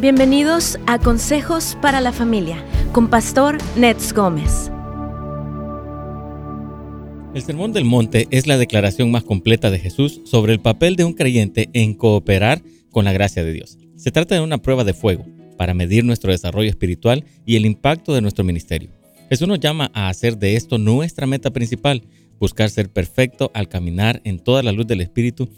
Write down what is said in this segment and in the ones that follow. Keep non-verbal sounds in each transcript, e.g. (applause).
Bienvenidos a Consejos para la Familia con Pastor Nets Gómez. El Sermón del Monte es la declaración más completa de Jesús sobre el papel de un creyente en cooperar con la gracia de Dios. Se trata de una prueba de fuego para medir nuestro desarrollo espiritual y el impacto de nuestro ministerio. Jesús nos llama a hacer de esto nuestra meta principal, buscar ser perfecto al caminar en toda la luz del Espíritu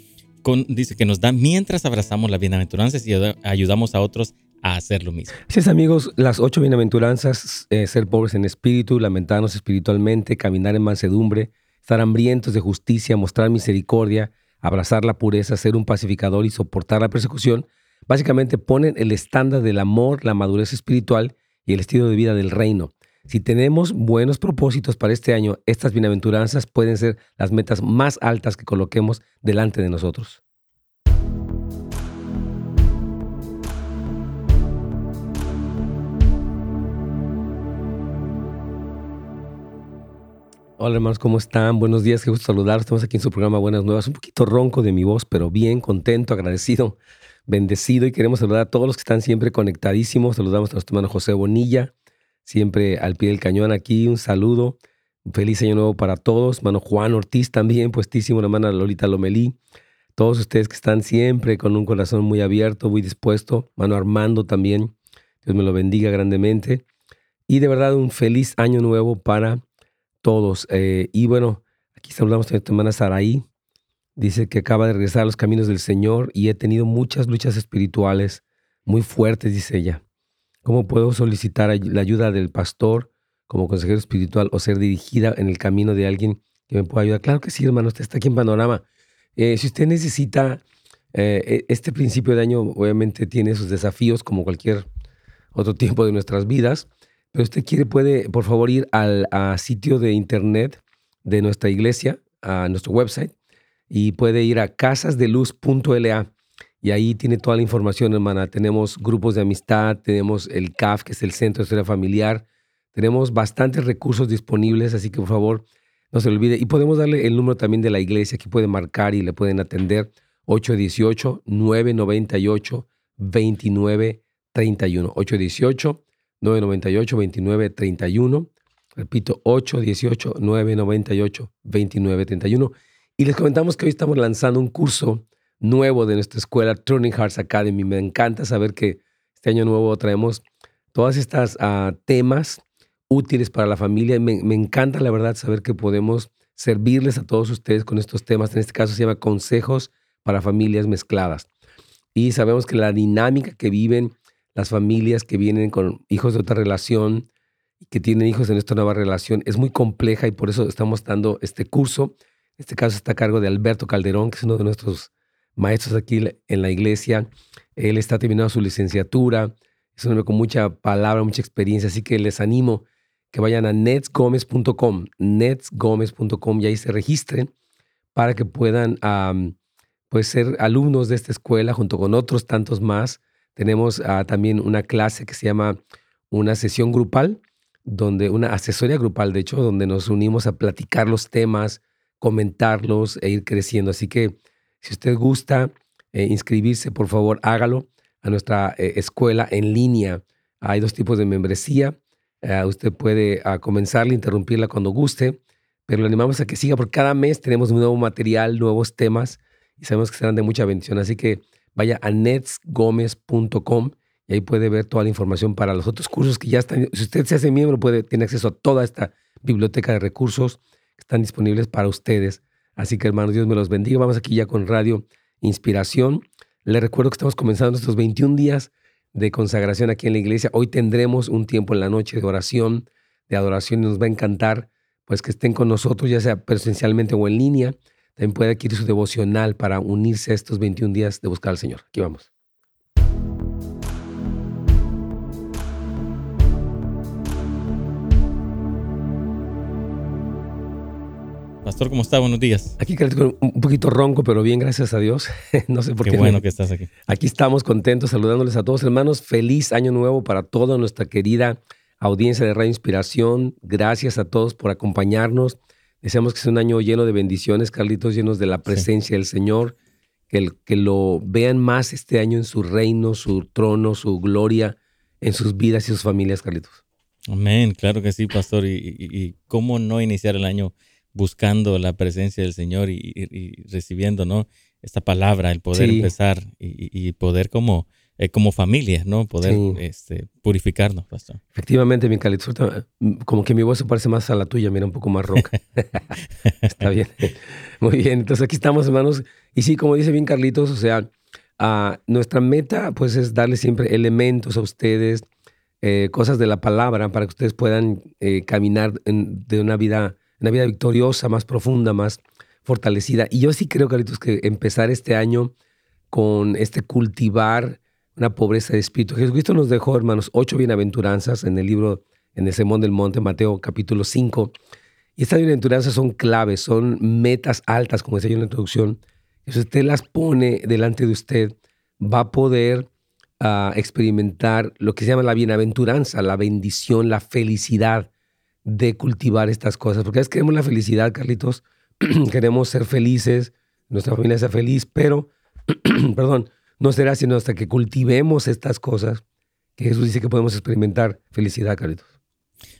dice que nos da mientras abrazamos las bienaventuranzas y ayudamos a otros a hacer lo mismo. Así es, amigos, las ocho bienaventuranzas, eh, ser pobres en espíritu, lamentarnos espiritualmente, caminar en mansedumbre, estar hambrientos de justicia, mostrar misericordia, abrazar la pureza, ser un pacificador y soportar la persecución, básicamente ponen el estándar del amor, la madurez espiritual y el estilo de vida del reino. Si tenemos buenos propósitos para este año, estas bienaventuranzas pueden ser las metas más altas que coloquemos delante de nosotros. Hola hermanos, ¿cómo están? Buenos días, qué gusto saludarlos. Estamos aquí en su programa Buenas Nuevas. Un poquito ronco de mi voz, pero bien, contento, agradecido, bendecido. Y queremos saludar a todos los que están siempre conectadísimos. Saludamos a nuestro hermano José Bonilla, siempre al pie del cañón aquí. Un saludo. Un feliz año nuevo para todos. Mano Juan Ortiz también, puestísimo, hermana Lolita Lomelí. Todos ustedes que están siempre con un corazón muy abierto, muy dispuesto. Mano Armando también. Dios me lo bendiga grandemente. Y de verdad un feliz año nuevo para todos. Eh, y bueno, aquí saludamos a nuestra hermana Saraí. Dice que acaba de regresar a los caminos del Señor y he tenido muchas luchas espirituales muy fuertes, dice ella. ¿Cómo puedo solicitar la ayuda del pastor como consejero espiritual o ser dirigida en el camino de alguien que me pueda ayudar? Claro que sí, hermano, usted está aquí en Panorama. Eh, si usted necesita, eh, e, este principio de año obviamente tiene sus desafíos como cualquier otro tiempo de nuestras vidas, pero usted quiere, puede, por favor, ir al sitio de internet de nuestra iglesia, a nuestro website, y puede ir a casasdeluz.la y ahí tiene toda la información, hermana. Tenemos grupos de amistad, tenemos el CAF, que es el Centro de Historia Familiar. Tenemos bastantes recursos disponibles, así que por favor no se olvide. Y podemos darle el número también de la iglesia, que puede marcar y le pueden atender 818-998-2931. 818-998-2931. Repito, 818-998-2931. Y les comentamos que hoy estamos lanzando un curso nuevo de nuestra escuela, Turning Hearts Academy. Me encanta saber que este año nuevo traemos todas estas ah, temas útiles para la familia. Me, me encanta, la verdad, saber que podemos servirles a todos ustedes con estos temas. En este caso se llama Consejos para Familias Mezcladas. Y sabemos que la dinámica que viven las familias que vienen con hijos de otra relación y que tienen hijos en esta nueva relación es muy compleja y por eso estamos dando este curso. Este caso está a cargo de Alberto Calderón, que es uno de nuestros maestros aquí en la iglesia. Él está terminando su licenciatura. Es un hombre con mucha palabra, mucha experiencia. Así que les animo que vayan a netsgomez.com, netsgomez.com y ahí se registren para que puedan pues ser alumnos de esta escuela junto con otros tantos más. Tenemos ah, también una clase que se llama una sesión grupal, donde una asesoría grupal, de hecho, donde nos unimos a platicar los temas, comentarlos e ir creciendo. Así que si usted gusta eh, inscribirse, por favor, hágalo a nuestra eh, escuela en línea. Hay dos tipos de membresía. Eh, usted puede uh, comenzarla, interrumpirla cuando guste, pero le animamos a que siga porque cada mes tenemos nuevo material, nuevos temas y sabemos que serán de mucha bendición. Así que vaya a netsgomez.com y ahí puede ver toda la información para los otros cursos que ya están. Si usted se hace miembro, puede, tiene acceso a toda esta biblioteca de recursos que están disponibles para ustedes Así que hermanos, Dios me los bendiga. Vamos aquí ya con Radio Inspiración. Les recuerdo que estamos comenzando estos 21 días de consagración aquí en la iglesia. Hoy tendremos un tiempo en la noche de oración, de adoración y nos va a encantar pues que estén con nosotros, ya sea presencialmente o en línea. También puede adquirir su devocional para unirse a estos 21 días de buscar al Señor. Aquí vamos. Pastor, ¿cómo está? Buenos días. Aquí un poquito ronco, pero bien, gracias a Dios. (laughs) no sé por qué. Qué bueno que estás aquí. Aquí estamos contentos, saludándoles a todos, hermanos. Feliz año nuevo para toda nuestra querida audiencia de Radio Inspiración. Gracias a todos por acompañarnos. Deseamos que sea un año lleno de bendiciones, Carlitos, llenos de la presencia del Señor. que, que lo vean más este año en su reino, su trono, su gloria, en sus vidas y sus familias, Carlitos. Amén, claro que sí, pastor. Y, cómo no iniciar el año buscando la presencia del Señor y, recibiendo, ¿no? Esta palabra, el poder empezar y, poder como, eh, como familia, ¿no? Poder este, purificarnos, pastor. Efectivamente, mi Carlitos, como que mi voz se parece más a la tuya, mira, un poco más roca. (laughs) (laughs) Está bien. Muy bien, entonces aquí estamos, hermanos. Y sí, como dice bien Carlitos, o sea, ah, nuestra meta pues es darle siempre elementos a ustedes, eh, cosas de la palabra para que ustedes puedan eh, caminar de una vida, una vida victoriosa, más profunda, más fortalecida. Y yo sí creo, Carlitos, que empezar este año con este cultivar una pobreza de espíritu. Jesucristo nos dejó, hermanos, ocho bienaventuranzas en el libro, en el Sermón del Monte, Mateo capítulo 5. Y estas bienaventuranzas son claves, son metas altas, como decía yo en la introducción. si usted las pone delante de usted, va a poder a experimentar lo que se llama la bienaventuranza, la bendición, la felicidad de cultivar estas cosas. Porque a veces queremos la felicidad, Carlitos, (clears throat) queremos ser felices, nuestra familia sea feliz, pero, (clears throat) perdón, no será sino hasta que cultivemos estas cosas que Jesús dice que podemos experimentar felicidad, Carlitos.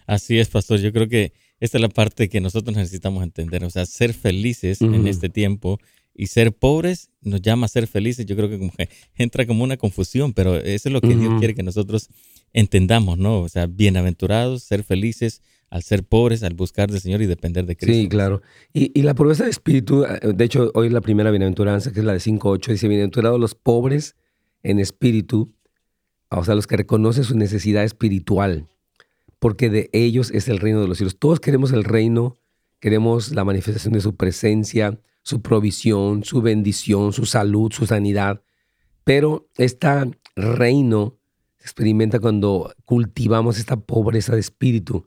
Así es, pastor. Yo creo que esta es la parte que nosotros necesitamos entender. O sea, ser felices en este tiempo y ser pobres nos llama a ser felices. Yo creo que, como (laughs) entra como una confusión, pero eso es lo que Dios quiere que nosotros entendamos, ¿no? O sea, bienaventurados, ser felices al ser pobres, al buscar del Señor y depender de Cristo. Sí, claro. Y, la pobreza de espíritu, eh, de hecho, hoy es la primera bienaventuranza, que es la de 5.8, dice, bienaventurados los pobres en espíritu, o sea, los que reconocen su necesidad espiritual, porque de ellos es el reino de los cielos. Todos queremos el reino, queremos la manifestación de su presencia, su provisión, su bendición, su salud, su sanidad. Pero este reino se experimenta cuando cultivamos esta pobreza de espíritu.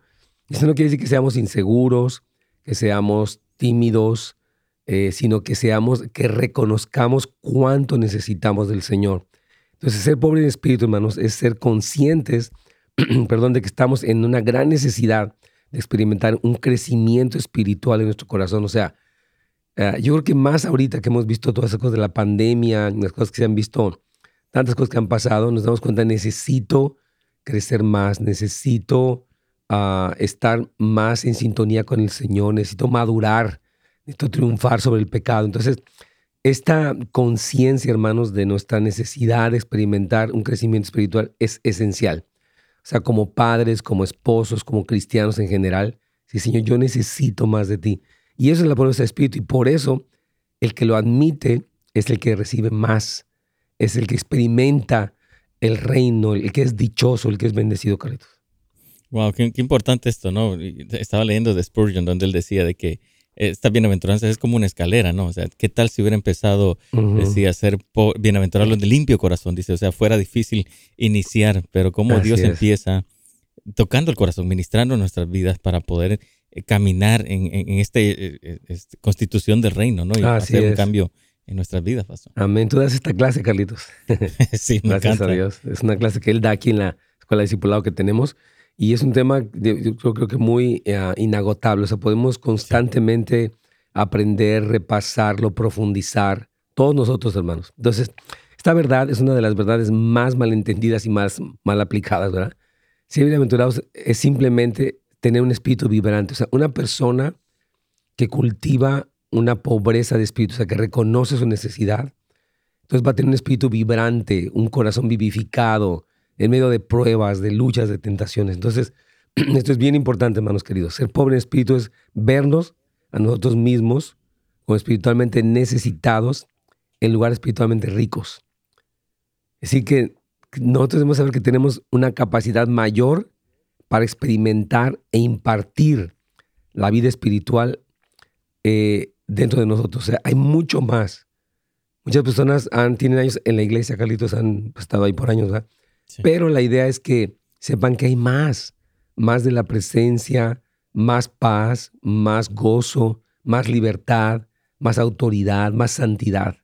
Eso no quiere decir que seamos inseguros, que seamos tímidos, eh, sino que seamos, que reconozcamos cuánto necesitamos del Señor. Entonces, ser pobre en espíritu, hermanos, es ser conscientes, (clears throat) perdón, de que estamos en una gran necesidad de experimentar un crecimiento espiritual en nuestro corazón. O sea, Ah, yo creo que más ahorita que hemos visto todas esas cosas de la pandemia, las cosas que se han visto, tantas cosas que han pasado, nos damos cuenta, necesito crecer más, necesito estar más en sintonía con el Señor, necesito madurar, necesito triunfar sobre el pecado. Entonces, esta conciencia, hermanos, de nuestra necesidad de experimentar un crecimiento espiritual es esencial. O sea, como padres, como esposos, como cristianos en general, sí, Señor, yo necesito más de ti. Y eso es la pobreza de espíritu. Y por eso el que lo admite es el que recibe más, es el que experimenta el reino, el que es dichoso, el que es bendecido, Carlitos. Wow, qué, importante esto, ¿no? Estaba leyendo de Spurgeon donde él decía de que esta bienaventuranza es como una escalera, ¿no? O sea, ¿qué tal si hubiera empezado, decía, a ser bienaventurado de limpio corazón? Dice, o sea, fuera difícil iniciar, pero cómo Dios empieza tocando el corazón, ministrando nuestras vidas para poder eh, caminar en, en este, eh, este, constitución del reino, ¿no? Y hacer un cambio en nuestras vidas, Pastor. Amén. Tú das esta clase, Carlitos. (laughs) sí, me Gracias a Dios. Es una clase que él da aquí en la escuela de discipulado que tenemos. Y es un tema, yo creo que muy eh, inagotable. O sea, podemos constantemente aprender, repasarlo, profundizar. Todos nosotros, hermanos. Entonces, esta verdad es una de las verdades más malentendidas y más mal aplicadas, ¿verdad? Ser bienaventurados es simplemente tener un espíritu vibrante. O sea, una persona que cultiva una pobreza de espíritu, o sea, que reconoce su necesidad, entonces va a tener un espíritu vibrante, un corazón vivificado, en medio de pruebas, de luchas, de tentaciones. Entonces, (clears throat) esto es bien importante, hermanos queridos. Ser pobre en espíritu es vernos a nosotros mismos como espiritualmente necesitados en lugares espiritualmente ricos. Así que nosotros debemos saber que tenemos una capacidad mayor para experimentar e impartir la vida espiritual eh, dentro de nosotros. O sea, hay mucho más. Muchas personas han, tienen años en la iglesia, Carlitos, han estado ahí por años, ¿verdad? Pero la idea es que sepan que hay más, más de la presencia, más paz, más gozo, más libertad, más autoridad, más santidad.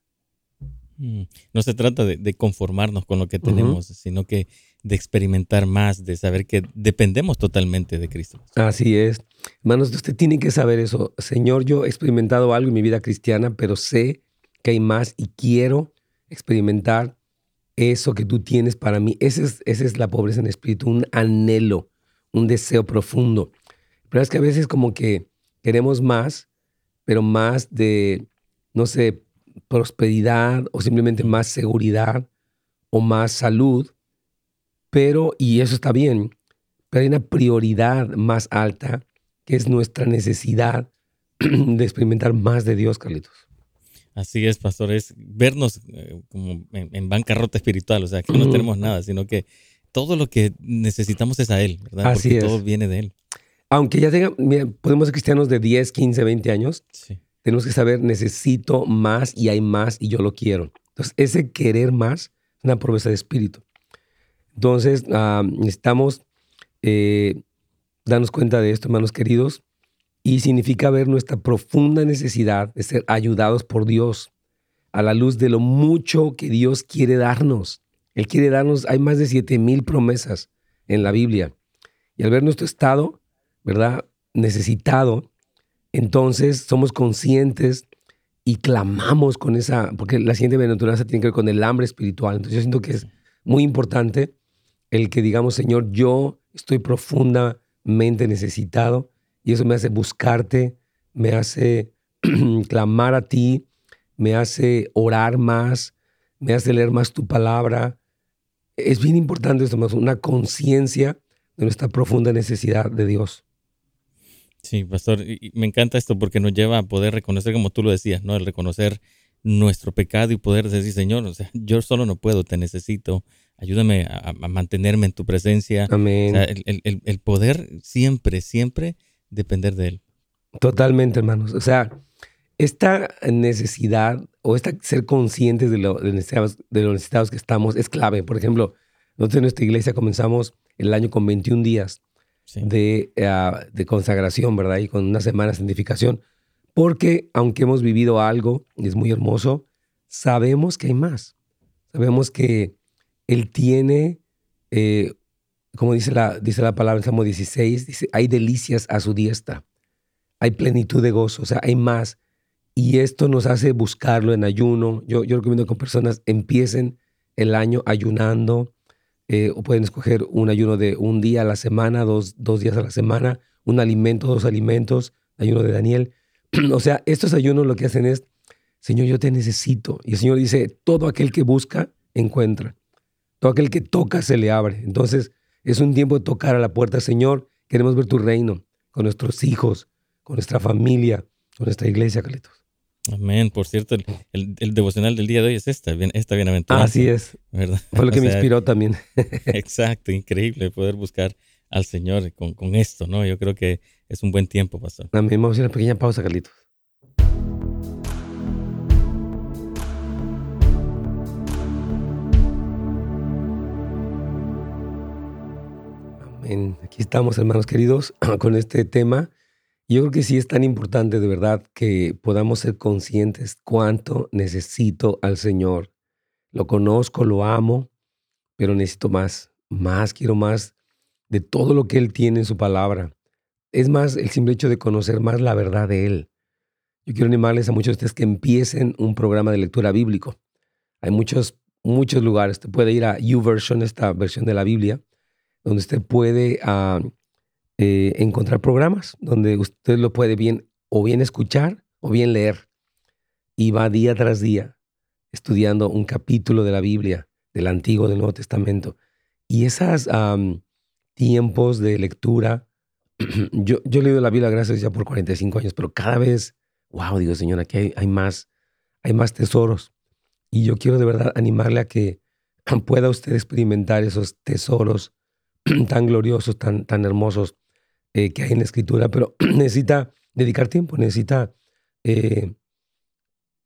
Mm. No se trata de, conformarnos con lo que tenemos, sino que de experimentar más, de saber que dependemos totalmente de Cristo. Así es. Hermanos, usted tiene que saber eso. Señor, yo he experimentado algo en mi vida cristiana, pero sé que hay más y quiero experimentar eso que tú tienes para mí. Esa es, esa es la pobreza en espíritu, un anhelo, un deseo profundo. Pero es que a veces como que queremos más, pero más de, no sé, prosperidad o simplemente más seguridad o más salud. Pero, y eso está bien, pero hay una prioridad más alta que es nuestra necesidad (clears throat) de experimentar más de Dios, Carlitos. Así es, pastor, es vernos eh, como en, bancarrota espiritual, o sea, que no tenemos nada, sino que todo lo que necesitamos es a Él, ¿verdad? Así es. todo viene de Él. Aunque ya tengan, podemos ser cristianos de 10, 15, 20 años, tenemos que saber, necesito más y hay más y yo lo quiero. Entonces, ese querer más es una promesa de espíritu. Entonces, ah, necesitamos eh, darnos cuenta de esto, hermanos queridos, y significa ver nuestra profunda necesidad de ser ayudados por Dios a la luz de lo mucho que Dios quiere darnos. Él quiere darnos, hay más de siete mil promesas en la Biblia. Y al ver nuestro estado, ¿verdad? Necesitado, entonces somos conscientes y clamamos con esa, porque la siguiente bienaventuranza tiene que ver con el hambre espiritual. Entonces yo siento que es muy importante el que digamos, Señor, yo estoy profundamente necesitado y eso me hace buscarte, me hace (clears throat) clamar a ti, me hace orar más, me hace leer más tu palabra. Es bien importante esto, más una conciencia de nuestra profunda necesidad de Dios. Sí, pastor, y me encanta esto porque nos lleva a poder reconocer, como tú lo decías, ¿no? El reconocer nuestro pecado y poder decir, Señor, o sea, yo solo no puedo, te necesito, ayúdame a, mantenerme en tu presencia. Amén. el, poder siempre, siempre depender de Él. Totalmente, hermanos. O sea, esta necesidad o esta ser conscientes de lo, de, necesitados, de los necesitados que estamos es clave. Por ejemplo, nosotros en nuestra iglesia comenzamos el año con 21 días de, ah, de, consagración, ¿verdad? Y con una semana de santificación. Porque aunque hemos vivido algo, y es muy hermoso, sabemos que hay más. Sabemos que Él tiene eh, como dice la, dice la palabra en Salmo 16, dice, hay delicias a su diestra, hay plenitud de gozo, o sea, hay más. Y esto nos hace buscarlo en ayuno. Yo, yo recomiendo que personas empiecen el año ayunando, eh, o pueden escoger un ayuno de un día a la semana, dos, dos días a la semana, un alimento, dos alimentos, ayuno de Daniel. (clears throat) o sea, estos ayunos lo que hacen es, Señor, yo te necesito. Y el Señor dice, todo aquel que busca, encuentra. Todo aquel que toca, se le abre. Entonces, es un tiempo de tocar a la puerta, Señor. Queremos ver tu reino con nuestros hijos, con nuestra familia, con nuestra iglesia, Carlitos. Amén. Por cierto, el, devocional del día de hoy es esta, esta bienaventuranza. Así es. ¿verdad? Fue lo que me inspiró también. (laughs) exacto, increíble poder buscar al Señor con, con, esto, ¿no? Yo creo que es un buen tiempo, pastor. Amén. Vamos a hacer una pequeña pausa, Carlitos. Aquí estamos, hermanos queridos, (clears throat) con este tema. Yo creo que sí es tan importante de verdad que podamos ser conscientes cuánto necesito al Señor. Lo conozco, lo amo, pero necesito más, más, quiero más de todo lo que Él tiene en su palabra. Es más el simple hecho de conocer más la verdad de Él. Yo quiero animarles a muchos de ustedes que empiecen un programa de lectura bíblico. Hay muchos, muchos lugares. Te puede ir a YouVersion, esta versión de la Biblia, donde usted puede ah, eh, encontrar programas, donde usted lo puede bien o bien escuchar o bien leer. Y va día tras día estudiando un capítulo de la Biblia, del Antiguo, del Nuevo Testamento. Y esos tiempos de lectura, (clears throat) yo, yo he leído la Biblia, gracias ya por 45 años, pero cada vez, wow, digo, Señor, aquí hay, hay más, hay más tesoros. Y yo quiero de verdad animarle a que (clears throat) pueda usted experimentar esos tesoros (clears throat) tan gloriosos, tan, tan hermosos eh, que hay en la escritura, pero (clears throat) necesita dedicar tiempo, necesita eh,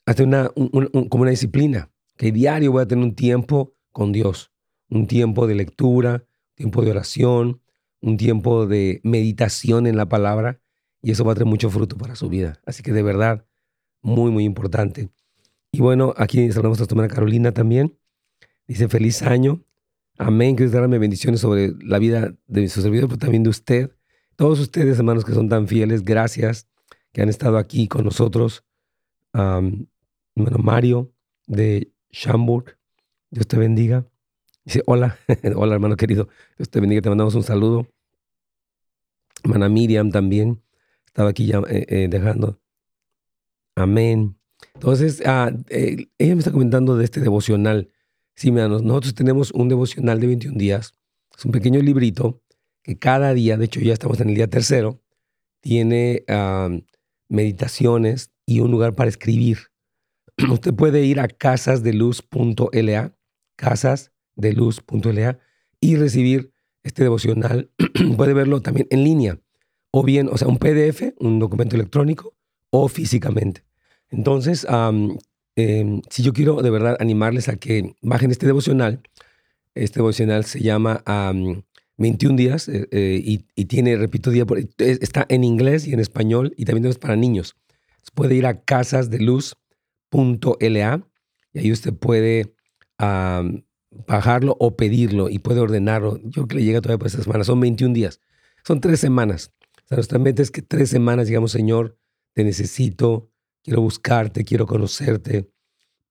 hacer una, como una disciplina, que diario voy a tener un tiempo con Dios, un tiempo de lectura, tiempo de oración, un tiempo de meditación en la palabra, y eso va a traer mucho fruto para su vida. Así que de verdad, muy, muy importante. Y bueno, aquí saludamos a nuestra Carolina también. Dice feliz año. Amén. Que Dios darme bendiciones sobre la vida de su servidor, pero también de usted. Todos ustedes, hermanos, que son tan fieles, gracias que han estado aquí con nosotros. hermano Mario de Shamburg. Dios te bendiga. Dice, hola, (laughs) hola hermano querido. Dios te bendiga, te mandamos un saludo. Hermana Miriam también. Estaba aquí ya eh, eh, dejando. Amén. Entonces, ah, eh, ella me está comentando de este devocional. Sí, hermanos, nosotros tenemos un devocional de 21 días. Es un pequeño librito que cada día, de hecho ya estamos en el día tercero, tiene meditaciones y un lugar para escribir. (clears throat) Usted puede ir a casasdeluz.la, casasdeluz.la y recibir este devocional. (clears throat) puede verlo también en línea, o bien, o sea, un PDF, un documento electrónico, o físicamente. Entonces, em, si yo quiero de verdad animarles a que bajen este devocional, este devocional se llama 21 días eh, eh, y, tiene, repito, día por, está en inglés y en español y también es para niños. puede ir a casasdeluz.la y ahí usted puede bajarlo o pedirlo y puede ordenarlo. Yo creo que le llega todavía por esta semana. Son 21 días. Son tres semanas. O sea, nuestra mente es que tres semanas, digamos, Señor, te necesito, quiero buscarte, quiero conocerte,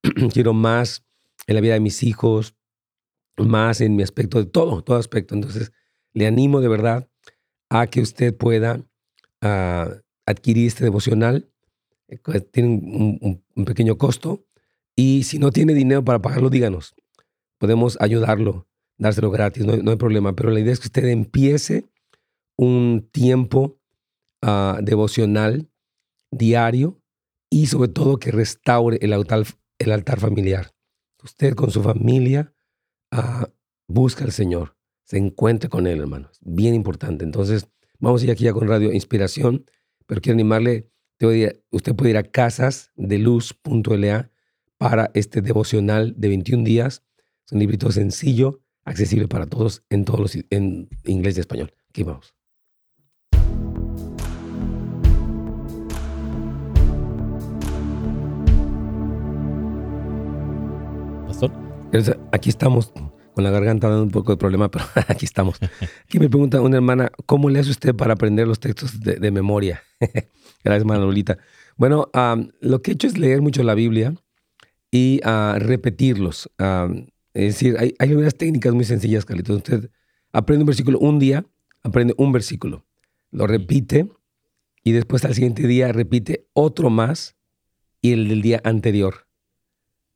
(clears throat) quiero más en la vida de mis hijos, más en mi aspecto de todo, todo aspecto. Entonces, le animo de verdad a que usted pueda ah, adquirir este devocional. Eh, tiene un, pequeño costo. Y si no tiene dinero para pagarlo, díganos. Podemos ayudarlo, dárselo gratis, no, hay problema. Pero la idea es que usted empiece un tiempo ah, devocional diario y sobre todo que restaure el altar, el altar familiar. Usted con su familia busca al Señor, se encuentre con Él, hermanos. Bien importante. Entonces, vamos a ir aquí ya con Radio Inspiración, pero quiero animarle, usted puede ir a casasdeluz.la para este devocional de 21 días. Es un librito sencillo, accesible para todos en todos los en inglés y español. Aquí vamos. Aquí estamos con la garganta dando un poco de problema, pero (laughs) aquí estamos. Aquí me pregunta una hermana, ¿cómo le hace usted para aprender los textos de, memoria? (laughs) Gracias, Manolita. Bueno, lo que he hecho es leer mucho la Biblia y uh, repetirlos. es decir, hay, hay unas técnicas muy sencillas, Carlitos. Usted aprende un versículo un día, aprende un versículo, lo repite y después al siguiente día repite otro más y el del día anterior.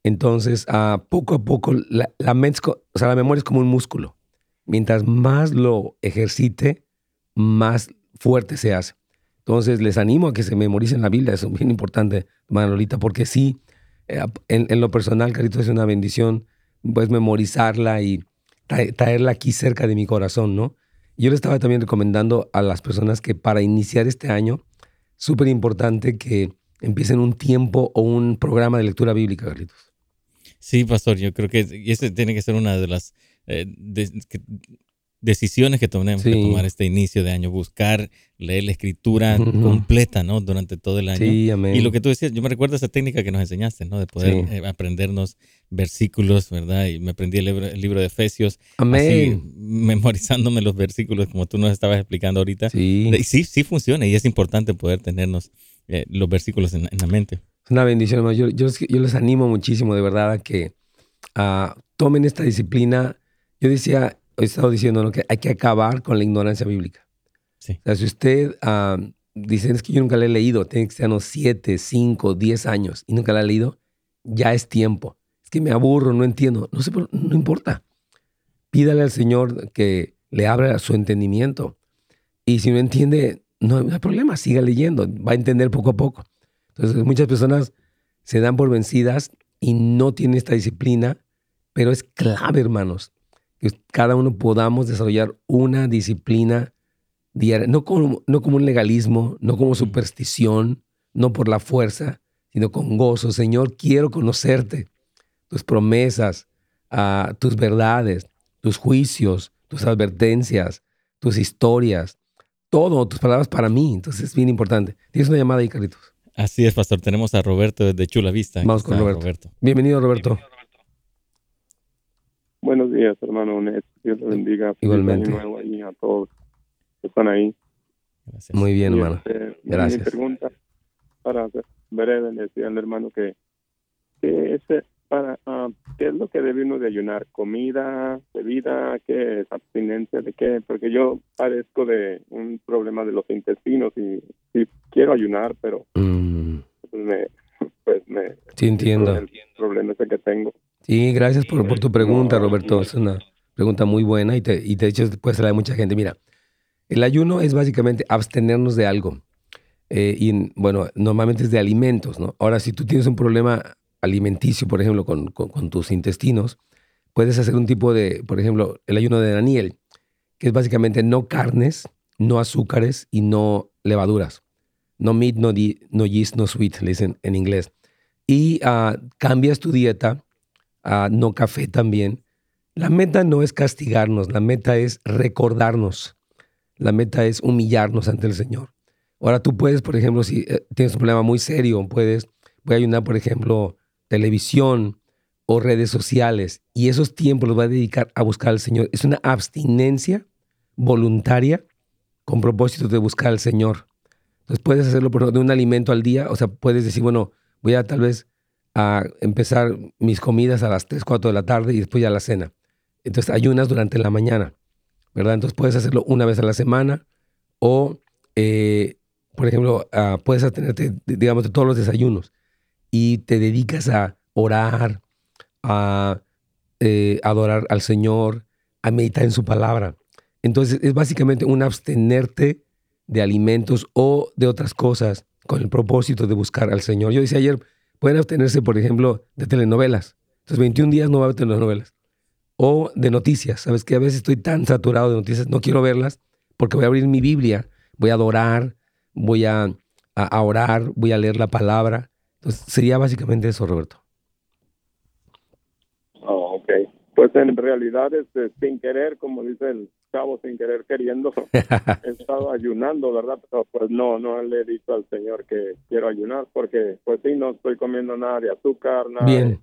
Entonces, uh, poco a poco, la, la, o sea, la memoria es como un músculo. Mientras más lo ejercite, más fuerte se hace. Entonces, les animo a que se memoricen la Biblia. Eso es bien importante, Manolita, porque sí, eh, en, lo personal, Carito, es una bendición, pues, memorizarla y traerla aquí cerca de mi corazón, ¿no? Yo le estaba también recomendando a las personas que para iniciar este año, súper importante que empiecen un tiempo o un programa de lectura bíblica, Carlitos. Sí, pastor, yo creo que ese tiene que ser una de las eh, decisiones que tenemos que tomar este inicio de año, buscar leer la escritura (laughs) completa, ¿no? Durante todo el año. Sí, amén. Y lo que tú decías, yo me recuerdo esa técnica que nos enseñaste, ¿no? De poder eh, aprendernos versículos, ¿verdad? Y me aprendí el libro, de Efesios. Amén. Así, memorizándome los versículos como tú nos estabas explicando ahorita. Sí. Y sí, sí funciona y es importante poder tenernos eh, los versículos en la mente. Es una bendición, hermano. Yo, yo, yo, les animo muchísimo, de verdad, a que tomen esta disciplina. Yo decía, he estado diciendo que hay que acabar con la ignorancia bíblica. Sí. O sea, si usted dice, es que yo nunca la he leído, tiene que ser unos 7, 5, 10 años y nunca la ha leído, ya es tiempo. Es que me aburro, no entiendo. No, sé, no importa. Pídale al Señor que le abra su entendimiento. Y si no entiende, no hay problema, siga leyendo, va a entender poco a poco. Entonces, muchas personas se dan por vencidas y no tienen esta disciplina, pero es clave, hermanos, que cada uno podamos desarrollar una disciplina diaria, no como, no como un legalismo, no como superstición, no por la fuerza, sino con gozo. Señor, quiero conocerte, tus promesas, ah, tus verdades, tus juicios, tus advertencias, tus historias, todo, tus palabras para mí. Entonces es bien importante. Tienes una llamada ahí, Carlitos. Así es, pastor. Tenemos a Roberto desde Chula Vista. Vamos con Roberto. Bienvenido, Roberto. Buenos días, hermano Dios te bendiga. Igualmente. Y a todos que están ahí. Muy bien, hermano. Este, Gracias. Mi pregunta, para ver, breve, decía al hermano que ¿qué es, para, ah, ¿qué es lo que debe uno de ayunar? ¿Comida, bebida? ¿Qué es abstinencia de qué? Porque yo padezco de un problema de los intestinos y, y quiero ayunar, pero Mm, pues me... Pues me sí, entiendo. El problema ese que tengo. Sí, gracias por, por tu pregunta, Roberto. Es una pregunta muy buena y, te, y de hecho puede ser la de mucha gente. Mira, el ayuno es básicamente abstenernos de algo. Eh, y bueno, normalmente es de alimentos, ¿no? Ahora, si tú tienes un problema alimenticio, por ejemplo, con, con- con tus intestinos, puedes hacer un tipo de, por ejemplo, el ayuno de Daniel, que es básicamente no carnes, no azúcares y no levaduras. No meat, no, di- no yeast, no sweet, le dicen en inglés. Y ah, cambias tu dieta, a no café también. La meta no es castigarnos, la meta es recordarnos. La meta es humillarnos ante el Señor. Ahora tú puedes, por ejemplo, si eh, tienes un problema muy serio, puedes, voy a ayunar, por ejemplo, televisión o redes sociales y esos tiempos los va a dedicar a buscar al Señor. Es una abstinencia voluntaria con propósito de buscar al Señor. Entonces puedes hacerlo por de un alimento al día, o sea, puedes decir, bueno, voy a tal vez a empezar mis comidas a las 3, 4 de la tarde y después ya la cena. Entonces ayunas durante la mañana, ¿verdad? Entonces puedes hacerlo una vez a la semana o, eh, por ejemplo, ah, puedes atenerte, digamos, de todos los desayunos y te dedicas a orar, a eh, adorar al Señor, a meditar en su palabra. Entonces es básicamente un abstenerte de alimentos o de otras cosas con el propósito de buscar al Señor. Yo decía ayer, pueden abstenerse, por ejemplo, de telenovelas. Entonces 21 días no va a haber telenovelas. O de noticias. Sabes que a veces estoy tan saturado de noticias, no quiero verlas porque voy a abrir mi Biblia, voy a adorar, voy a, a- a orar, voy a leer la palabra. Entonces sería básicamente eso, Roberto. Oh, ok. Pues en realidad, este, sin querer, como dice el chavo, sin querer queriendo, (laughs) he estado ayunando, ¿verdad? Pero pues no, no le he dicho al Señor que quiero ayunar porque pues sí, no estoy comiendo nada de azúcar, nada, Bien. de,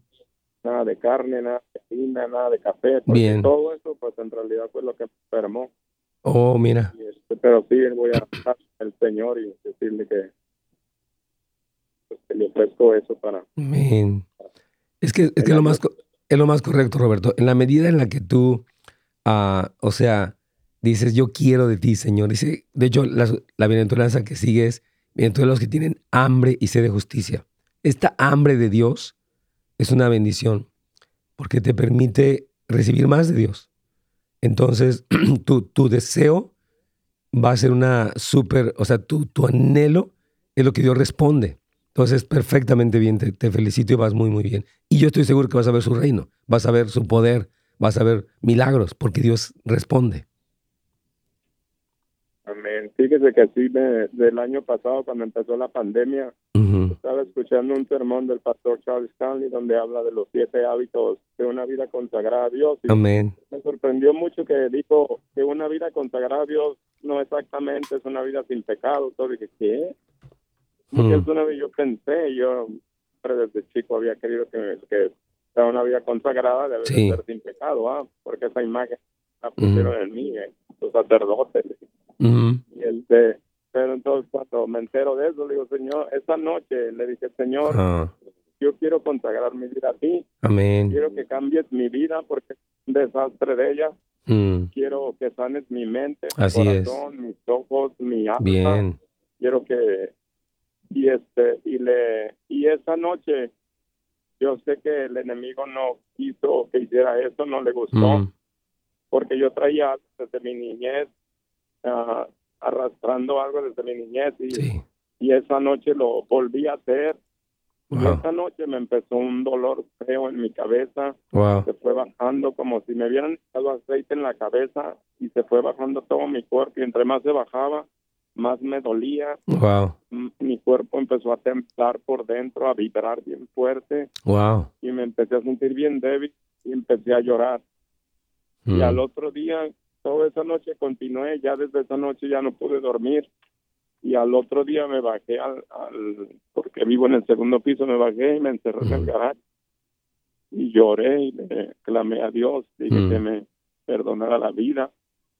nada de carne, nada de harina, nada de café. Bien. Todo eso pues en realidad fue lo que me enfermó. Oh, mira. Este, pero sí, voy a hablar al Señor y decirle que, pues, le ofrezco eso para... Es que, es, que lo más, es lo más correcto, Roberto. En la medida en la que tú, ah, o sea, dices, yo quiero de ti, Señor. Dice, de hecho, la, la bienaventuranza que sigue es, bienaventurados los que tienen hambre y sed de justicia. Esta hambre de Dios es una bendición porque te permite recibir más de Dios. Entonces, (clears throat) tu, tu deseo va a ser una súper, o sea, tu, tu anhelo es lo que Dios responde. Entonces, perfectamente bien, te, te felicito y vas muy, muy bien. Y yo estoy seguro que vas a ver su reino, vas a ver su poder, vas a ver milagros, porque Dios responde. Amén. Fíjese que sí, me- del año pasado, cuando empezó la pandemia, estaba escuchando un sermón del pastor Charles Stanley donde habla de los siete hábitos de una vida consagrada a Dios. Y Amén. me sorprendió mucho que dijo que una vida consagrada a Dios no exactamente es una vida sin pecado. Entonces dije, ¿qué? Mm. ¿Qué es una vida? Yo pensé, yo siempre desde chico había querido que, que sea una vida consagrada debe de Sí. ser sin pecado, ¿ah? porque esa imagen la pusieron en mí, eh, los sacerdotes. Ujú. Y este, pero entonces cuando me entero de eso, le digo, Señor, esa noche le dije, Señor, Ah, yo quiero consagrar mi vida a ti, amén. quiero que cambies mi vida porque es un desastre de ella, Mm, quiero que sanes mi mente, mi Así es. corazón, mis ojos, mi alma, bien. quiero que y este y le y esa noche yo sé que el enemigo no quiso que hiciera eso, no le gustó Mm, porque yo traía desde mi niñez ah, arrastrando algo desde mi niñez y sí. y esa noche lo volví a hacer. Wow. esa noche me empezó un dolor feo en mi cabeza, Wow. se fue bajando como si me hubieran echado aceite en la cabeza y se fue bajando todo mi cuerpo y entre más se bajaba, más me dolía, Wow. Mi cuerpo empezó a temblar por dentro, a vibrar bien fuerte Wow. y me empecé a sentir bien débil y empecé a llorar. Mm, Y al otro día, toda esa noche continué, ya desde esa noche ya no pude dormir. Y al otro día me bajé al, al- porque vivo en el segundo piso, me bajé y me encerré en el Ujú. garaje. Y lloré y le clamé a Dios, dije Mm. que me perdonara la vida,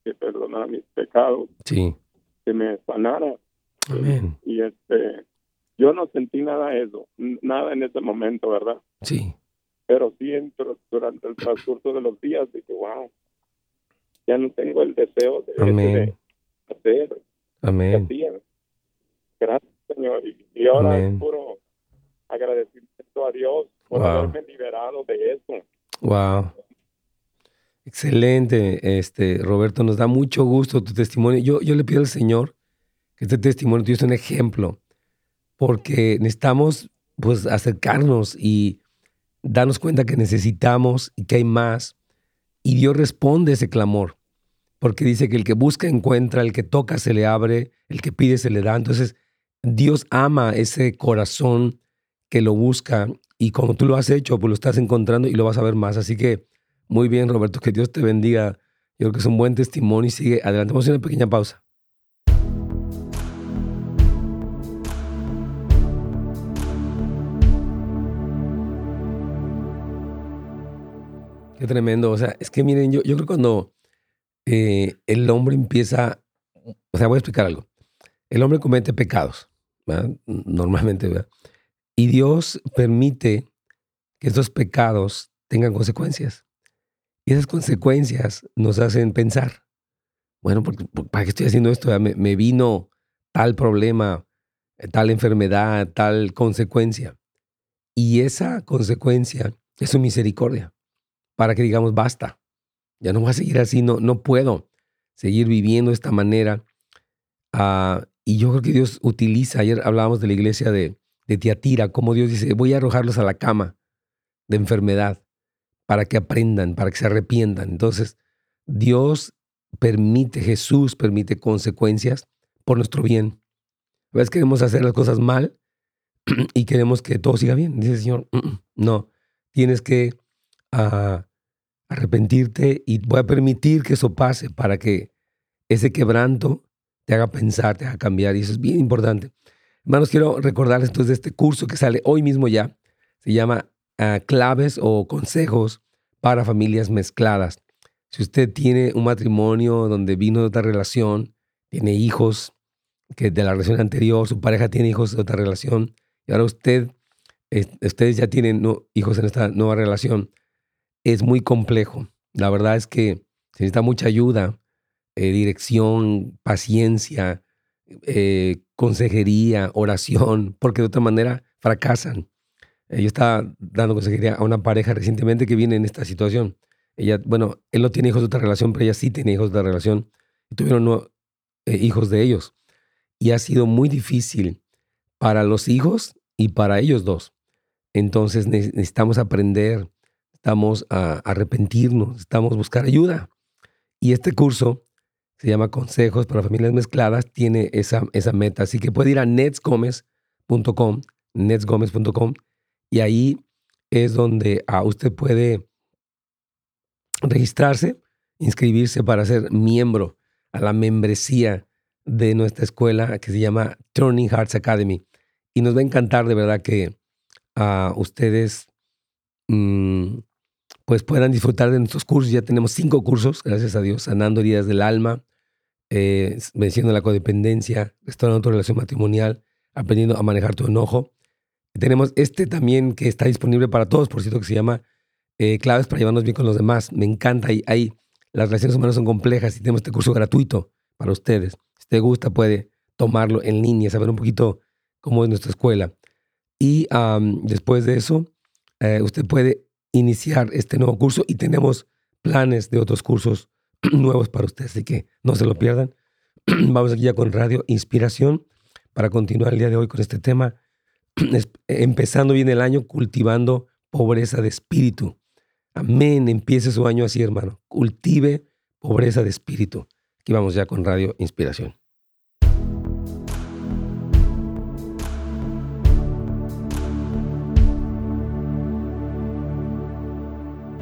que perdonara mis pecados, Sí. Que me sanara. Amén. Y este, yo no sentí nada de eso, nada en ese momento, ¿verdad? Sí. Pero sí, durante el transcurso de los días, dije, wow, ya no tengo el deseo de, Amén. hacer. Amén. Gracias, Señor. Y, ahora es puro agradecimiento a Dios por haberme liberado de eso. Wow. Excelente, este Roberto, nos da mucho gusto tu testimonio. Yo, yo le pido al Señor que este testimonio tuyo sea un ejemplo, porque necesitamos pues acercarnos y darnos cuenta que necesitamos y que hay más. Y Dios responde ese clamor, porque dice que el que busca encuentra, el que toca se le abre, el que pide se le da. Entonces, Dios ama ese corazón que lo busca y como tú lo has hecho, pues lo estás encontrando y lo vas a ver más. Así que muy bien, Roberto, que Dios te bendiga. Yo creo que es un buen testimonio y sigue adelante. Vamos a hacer una pequeña pausa. Qué tremendo. O sea, es que miren, yo, yo creo que cuando eh, el hombre empieza, o sea, voy a explicar algo. El hombre comete pecados, normalmente, ¿verdad? Y Dios permite que estos pecados tengan consecuencias. Y esas consecuencias nos hacen pensar, bueno, ¿para qué estoy haciendo esto? Me, vino tal problema, tal enfermedad, tal consecuencia. Y esa consecuencia es su misericordia, para que digamos, basta, ya no voy a seguir así, no, no puedo seguir viviendo de esta manera. Ah, y yo creo que Dios utiliza, ayer hablábamos de la iglesia de, de Tiatira, como Dios dice, voy a arrojarlos a la cama de enfermedad para que aprendan, para que se arrepientan. Entonces, Dios permite, Jesús permite consecuencias por nuestro bien. A veces queremos hacer las cosas mal (clears throat) y queremos que todo siga bien. Dice el Señor, mm, mm, no, tienes que ah, arrepentirte y voy a permitir que eso pase para que ese quebranto te haga pensar, te haga cambiar. Y eso es bien importante. Hermanos, quiero recordarles entonces de este curso que sale hoy mismo ya. Se llama claves o consejos para familias mezcladas. Si usted tiene un matrimonio donde vino de otra relación, tiene hijos que de la relación anterior, su pareja tiene hijos de otra relación, y ahora usted, ustedes ya tienen hijos en esta nueva relación, es muy complejo. La verdad es que se necesita mucha ayuda, eh, dirección, paciencia, eh, consejería, oración, porque de otra manera fracasan. Eh, yo estaba dando consejería a una pareja recientemente que viene en esta situación. Ella, bueno, él no tiene hijos de otra relación, pero ella sí tiene hijos de otra relación. Tuvieron eh, hijos de ellos. Y ha sido muy difícil para los hijos y para ellos dos. Entonces necesitamos aprender, estamos a arrepentirnos, necesitamos buscar ayuda. Y este curso se llama Consejos para Familias Mezcladas, tiene esa, esa meta. Así que puede ir a netsgomez.com, netsgomez.com y ahí es donde ah, usted puede registrarse, inscribirse para ser miembro a la membresía de nuestra escuela que se llama Turning Hearts Academy. Y nos va a encantar de verdad que uh, ustedes mm, pues puedan disfrutar de nuestros cursos. Ya tenemos cinco cursos, gracias a Dios, sanando heridas del alma, eh, venciendo la codependencia, restaurando tu relación matrimonial, aprendiendo a manejar tu enojo tenemos este también que está disponible para todos, por cierto, que se llama eh, Claves para llevarnos bien con los demás. Me encanta. Ahí, las relaciones humanas son complejas y tenemos este curso gratuito para ustedes. Si te gusta, puede tomarlo en línea, saber un poquito cómo es nuestra escuela. Y después de eso, eh, usted puede iniciar este nuevo curso y tenemos planes de otros cursos (clears throat) nuevos para usted, así que no se lo pierdan. (clears throat) Vamos aquí ya con Radio Inspiración para continuar el día de hoy con este tema (clears throat) empezando bien el año cultivando pobreza de espíritu. Amén. Empiece su año así, hermano. Cultive pobreza de espíritu. Aquí vamos ya con Radio Inspiración.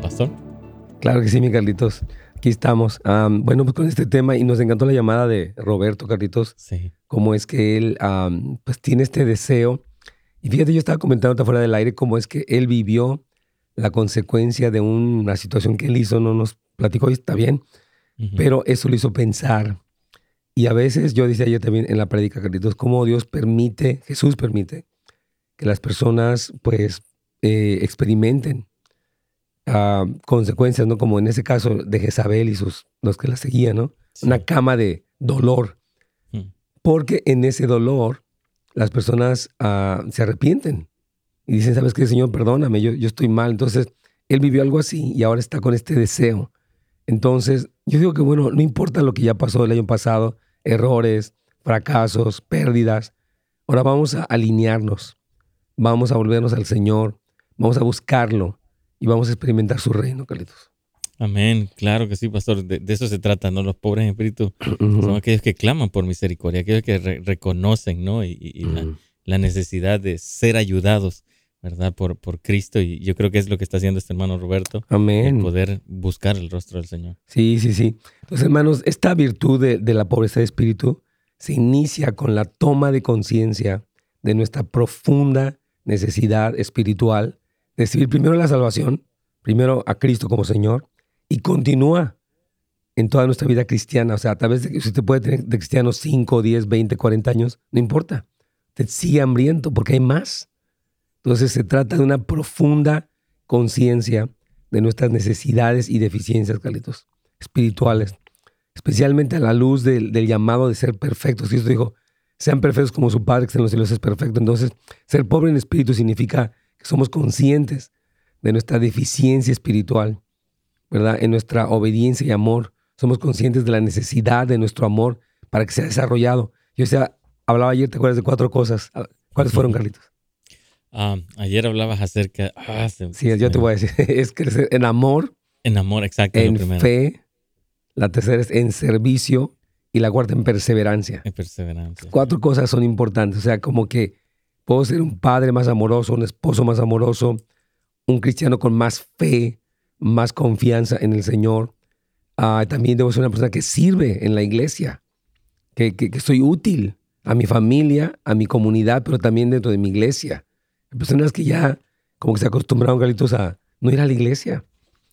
Pastor. Claro que sí, mi Carlitos. Aquí estamos. bueno, pues con este tema y nos encantó la llamada de Roberto Carlitos. Sí. Cómo es que él pues tiene este deseo y fíjate, yo estaba comentando fuera del aire cómo es que él vivió la consecuencia de una situación que él hizo, no nos platicó y está bien, pero eso lo hizo pensar. Y a veces yo decía yo también en la prédica, Carlitos, cómo Dios permite, Jesús permite que las personas pues eh, experimenten ah, consecuencias, ¿no? Como en ese caso de Jezabel y sus, los que la seguían, ¿no? Una cama de dolor. Hmm. Porque en ese dolor las personas ah, se arrepienten y dicen, ¿sabes qué, Señor? Perdóname, yo, yo estoy mal. Entonces, él vivió algo así y ahora está con este deseo. Entonces, yo digo que, bueno, no importa lo que ya pasó el año pasado, errores, fracasos, pérdidas, ahora vamos a alinearnos, vamos a volvernos al Señor, vamos a buscarlo y vamos a experimentar su reino, Carlitos. Amén, claro que sí, pastor. De, eso se trata, ¿no? Los pobres en espíritu (clears throat) son aquellos que claman por misericordia, aquellos que reconocen, ¿no? Y, la, necesidad de ser ayudados ¿verdad? Por, por Cristo y yo creo que es lo que está haciendo este hermano Roberto. Amén. poder buscar el rostro del Señor. Sí, sí, sí. Entonces, hermanos, esta virtud de, la pobreza de espíritu se inicia con la toma de conciencia de nuestra profunda necesidad espiritual de recibir primero la salvación, primero a Cristo como Señor y continúa en toda nuestra vida cristiana. O sea, a través de usted puede tener de cristiano 5, 10, 20, 40 años, no importa. Usted sigue hambriento porque hay más. Entonces se trata de una profunda conciencia de nuestras necesidades y deficiencias, Carlitos, espirituales, especialmente a la luz del, llamado de ser perfectos. Cristo dijo, sean perfectos como su Padre que está en los cielos es perfecto. Entonces, ser pobre en espíritu significa que somos conscientes de nuestra deficiencia espiritual, ¿verdad? En nuestra obediencia y amor. Somos conscientes de la necesidad de nuestro amor para que sea desarrollado. Yo sea, hablaba ayer, ¿te acuerdas de cuatro cosas? ¿Cuáles fueron, Carlitos? Ah, ayer hablabas acerca. Ah, sí, yo te voy a decir. (laughs) Es crecer en amor. En amor, exacto. En fe. La tercera es en servicio. Y la cuarta en perseverancia. En perseverancia. Cuatro cosas son importantes. O sea, como que puedo ser un padre más amoroso, un esposo más amoroso, un cristiano con más fe, más confianza en el Señor. Ah, también debo ser una persona que sirve en la iglesia, que, que, que soy útil a mi familia, a mi comunidad, pero también dentro de mi iglesia. Hay personas que ya como que se acostumbraron, Carlitos, a no ir a la iglesia.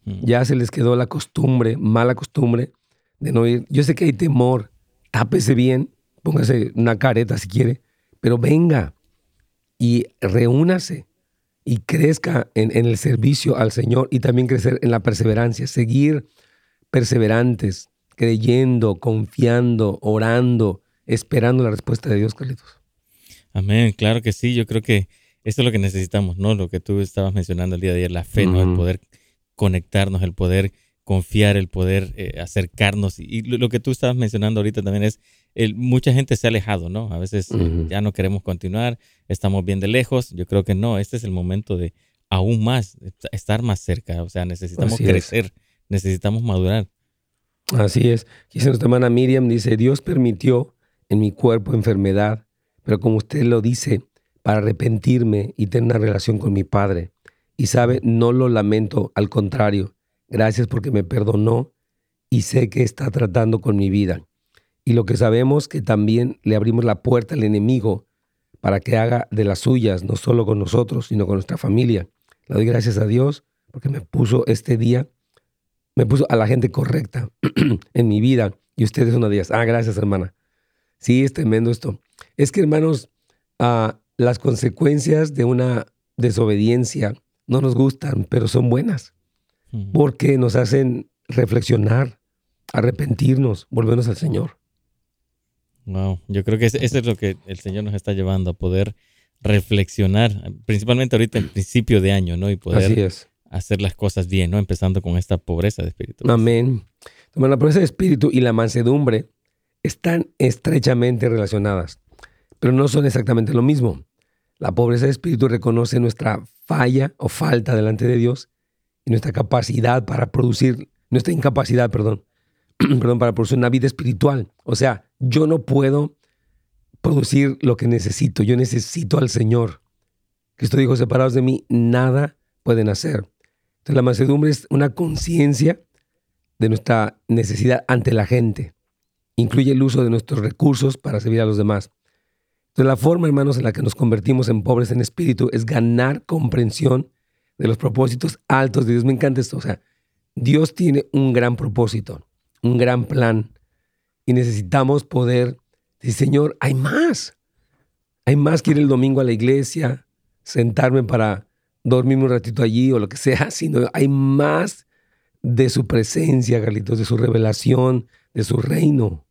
Mm. Ya se les quedó la costumbre, mala costumbre, de no ir. Yo sé que hay temor, tápese bien, póngase una careta si quiere, pero venga y reúnase y crezca en, en, el servicio al Señor y también crecer en la perseverancia, seguir perseverantes, creyendo, confiando, orando, esperando la respuesta de Dios, Carlitos. Amén, claro que sí, yo creo que esto es lo que necesitamos, ¿no? Lo que tú estabas mencionando el día de ayer, la fe, ¿no? El poder conectarnos, el poder confiar, el poder eh, acercarnos. Y lo, que tú estabas mencionando ahorita también es, el, mucha gente se ha alejado, ¿no? A veces ya no queremos continuar, estamos bien de lejos. Yo creo que no, este es el momento de aún más, estar más cerca. O sea, necesitamos crecer, necesitamos madurar. Así es. Dice nuestra hermana Miriam, dice, Dios permitió en mi cuerpo enfermedad, pero como usted lo dice, para arrepentirme y tener una relación con mi Padre. Y sabe, no lo lamento, al contrario, gracias porque me perdonó y sé que está tratando con mi vida. Y lo que sabemos que también le abrimos la puerta al enemigo para que haga de las suyas, no solo con nosotros, sino con nuestra familia. Le doy gracias a Dios porque me puso este día, me puso a la gente correcta (clears throat) en mi vida y ustedes una de ellas. Ah, gracias hermana. Sí, es tremendo esto. Es que hermanos, ah, las consecuencias de una desobediencia no nos gustan, pero son buenas, porque nos hacen reflexionar, arrepentirnos, volvernos al Señor. Wow, yo creo que eso es lo que el Señor nos está llevando a poder reflexionar, principalmente ahorita en principio de año, ¿no? Y poder hacer las cosas bien, ¿no? Empezando con esta pobreza de espíritu. Amén. la pobreza de espíritu y la mansedumbre están estrechamente relacionadas, pero no son exactamente lo mismo. La pobreza de espíritu reconoce nuestra falla o falta delante de Dios nuestra capacidad para producir, nuestra incapacidad, perdón, (clears throat) perdón, para producir una vida espiritual. O sea, yo no puedo producir lo que necesito, yo necesito al Señor. Cristo dijo, separados de mí, nada pueden hacer. Entonces la mansedumbre es una conciencia de nuestra necesidad ante la gente. Incluye el uso de nuestros recursos para servir a los demás. Entonces, la forma, hermanos, en la que nos convertimos en pobres en espíritu es ganar comprensión de los propósitos altos de Dios. Me encanta esto. O sea, Dios tiene un gran propósito, un gran plan. Y necesitamos poder decir, Señor, hay más. Hay más que ir el domingo a la iglesia, sentarme para dormirme un ratito allí o lo que sea, (laughs) sino hay más de su presencia, Carlitos, de su revelación, de su reino.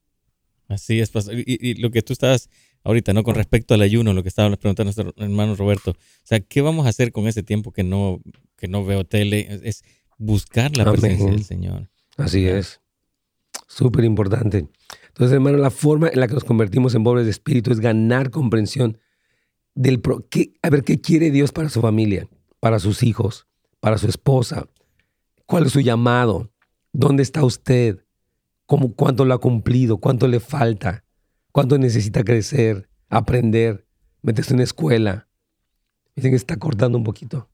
Así es, pastor. Y, lo que tú estabas ahorita, ¿no? Con respecto al ayuno, lo que estaba preguntando nuestro hermano Roberto. O sea, ¿qué vamos a hacer con ese tiempo que no, que no veo tele? Es buscar la presencia del Señor. Así es. Súper importante. Entonces, hermano, la forma en la que nos convertimos en pobres de espíritu es ganar comprensión del... a ver, ¿qué quiere Dios para su familia, para sus hijos, para su esposa? ¿Cuál es su llamado? ¿Dónde está usted? ¿Cómo, ¿Cuánto lo ha cumplido? ¿Cuánto le falta? ¿Cuánto necesita crecer, aprender, meterse en escuela? Dicen que está cortando un poquito.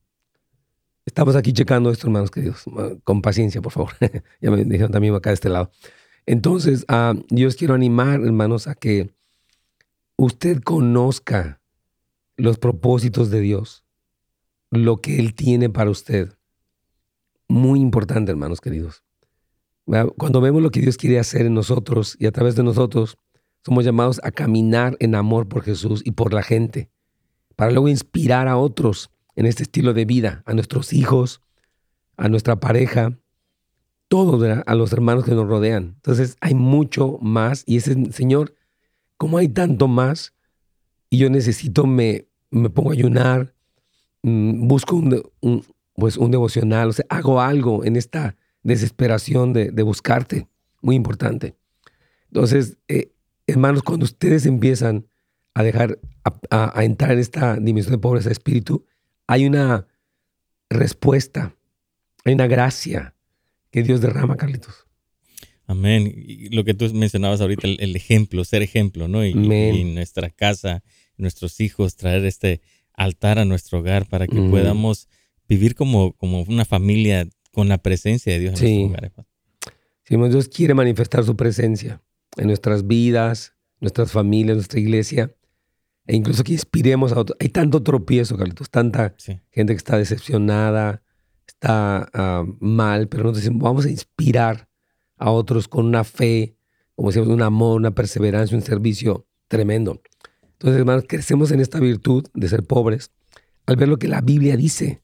Estamos aquí checando esto, hermanos queridos. Con paciencia, por favor. (laughs) ya me dijeron también acá de este lado. Entonces, uh, yo os quiero animar, hermanos, a que usted conozca los propósitos de Dios, lo que Él tiene para usted. Muy importante, hermanos queridos. Cuando vemos lo que Dios quiere hacer en nosotros y a través de nosotros, somos llamados a caminar en amor por Jesús y por la gente, para luego inspirar a otros en este estilo de vida, a nuestros hijos, a nuestra pareja, todos, a los hermanos que nos rodean. Entonces hay mucho más y ese Señor, como hay tanto más, y yo necesito, me, me pongo a ayunar, mm, busco un, pues un devocional, o sea, hago algo en esta desesperación de, buscarte, muy importante. Entonces, eh, hermanos, cuando ustedes empiezan a dejar, a, a, entrar en esta dimensión de pobreza de espíritu, hay una respuesta, hay una gracia, que Dios derrama, Carlitos. Amén. Y lo que tú mencionabas ahorita, el, ejemplo, ser ejemplo, ¿no? Y, en nuestra casa, nuestros hijos, traer este altar a nuestro hogar para que podamos vivir como, como una familia con la presencia de Dios en sí. nuestros hogares. Sí, Dios quiere manifestar su presencia en nuestras vidas, nuestras familias, nuestra iglesia, e incluso que inspiremos a otros. Hay tanto tropiezo, Carlitos, tanta gente que está decepcionada, está ah, mal, pero nosotros decimos, vamos a inspirar a otros con una fe, como decíamos, un amor, una perseverancia, un servicio tremendo. Entonces, hermanos, crecemos en esta virtud de ser pobres al ver lo que la Biblia dice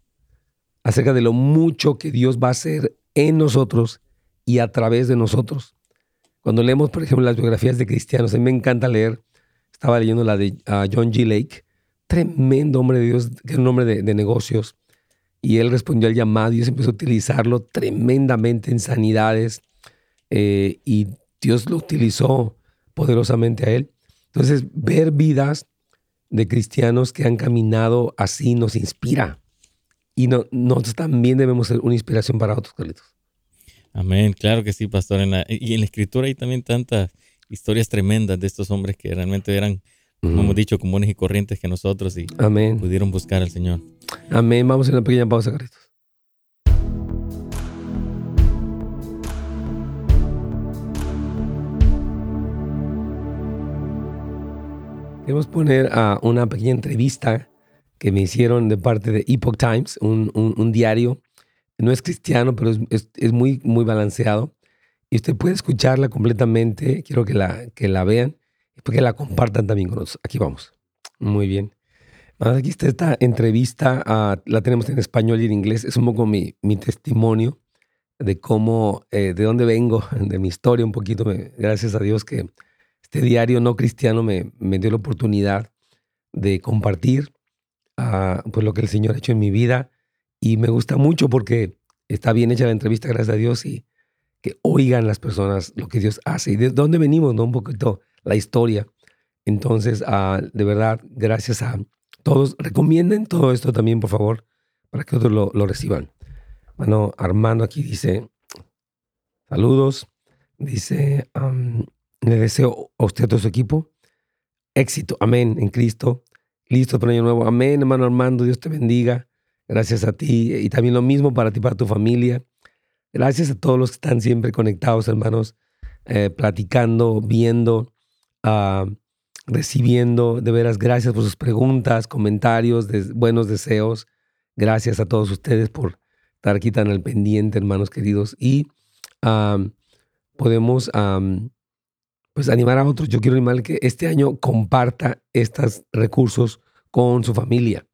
acerca de lo mucho que Dios va a hacer en nosotros y a través de nosotros. Cuando leemos, por ejemplo, las biografías de cristianos, a mí me encanta leer, estaba leyendo la de ah, John G. Lake, tremendo hombre de Dios, que es un hombre de negocios, y él respondió al llamado y Dios empezó a utilizarlo tremendamente en sanidades eh, y Dios lo utilizó poderosamente a él. Entonces, ver vidas de cristianos que han caminado así nos inspira y no, nosotros también debemos ser una inspiración para otros, Carlitos. Amén, claro que sí, pastor. y en la escritura hay también tantas historias tremendas de estos hombres que realmente eran como hemos dicho, comunes y corrientes que nosotros y pudieron buscar al Señor. Amén. Vamos a una pequeña pausa, Carlitos. Queremos poner a una pequeña entrevista que me hicieron de parte de Epoch Times, un, diario. No es cristiano, pero es, muy, muy balanceado. Y usted puede escucharla completamente. Quiero que la, que la vean que la compartan también con nosotros. Aquí vamos. Muy bien. Aquí está esta entrevista, ah, la tenemos en español y en inglés. Es un poco mi, mi testimonio de cómo, eh, de dónde vengo, (laughs) de mi historia un poquito. gracias a Dios que este diario no cristiano me, me dio la oportunidad de compartir uh, pues lo que el Señor ha hecho en mi vida. Y me gusta mucho porque está bien hecha la entrevista, gracias a Dios, y que oigan las personas lo que Dios hace y de dónde venimos, ¿no? Un poquito la historia. Entonces, ah, de verdad, gracias a todos. Recomienden todo esto también, por favor, para que otros lo, reciban. Bueno, Armando aquí dice, saludos. Dice, le deseo a usted, a todo su equipo, éxito. Amén, en Cristo. Listo para año nuevo. Amén, hermano Armando. Dios te bendiga. Gracias a ti. Y también lo mismo para ti, para tu familia. Gracias a todos los que están siempre conectados, hermanos, eh, platicando, viendo recibiendo. De veras, gracias por sus preguntas, comentarios, buenos deseos. Gracias a todos ustedes por estar aquí tan al pendiente, hermanos queridos. Y podemos pues animar a otros. Yo quiero animar que este año comparta estos recursos con su familia.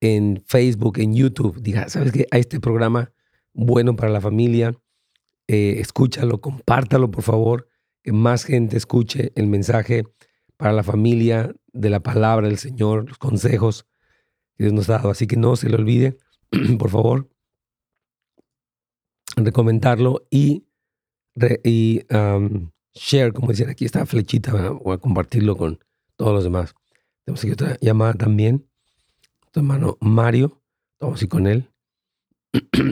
En Facebook, en YouTube, diga, ¿sabes qué? Hay este programa bueno para la familia, eh, escúchalo, compártalo por favor, que más gente escuche el mensaje para la familia de la palabra del Señor, los consejos que Dios nos ha dado. Así que no se le olvide, (clears throat) por favor, recomendarlo y, y share, como decían aquí, esta flechita, voy a compartirlo con todos los demás. Tenemos aquí otra llamada también. Tu hermano Mario, vamos a ir con él.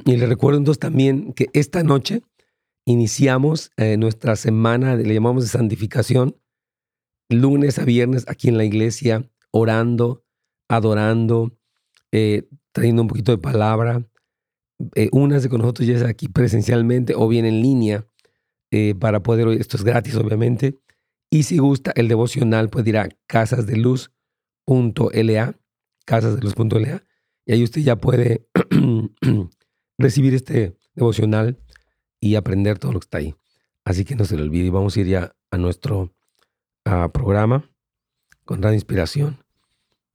y le recuerdo entonces también que esta noche iniciamos eh, nuestra semana, le llamamos de santificación, lunes a viernes aquí en la iglesia, orando, adorando, eh, trayendo un poquito de palabra. Eh, únase con nosotros ya sea aquí presencialmente o bien en línea eh, para poder oír. Esto es gratis, obviamente. Y si gusta el devocional, a casasdeluz.la, casasdeluz.la, y ahí usted ya puede (clears throat) recibir este devocional y aprender todo lo que está ahí. Así que no se le olvide. Vamos a ir ya a nuestro programa con gran inspiración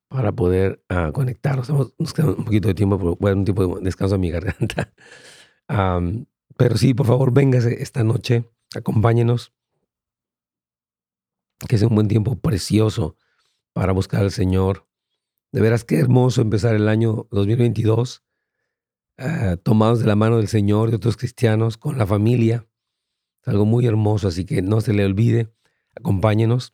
para poder uh, conectarnos. Nos queda un poquito de tiempo, un tiempo de descanso a mi garganta. (laughs) pero sí, por favor, véngase esta noche, acompáñenos. Que sea un buen tiempo precioso para buscar al Señor. De veras, qué hermoso empezar el año 2022 ah, tomados de la mano del Señor y otros cristianos con la familia. Es algo muy hermoso, así que no se le olvide acompáñenos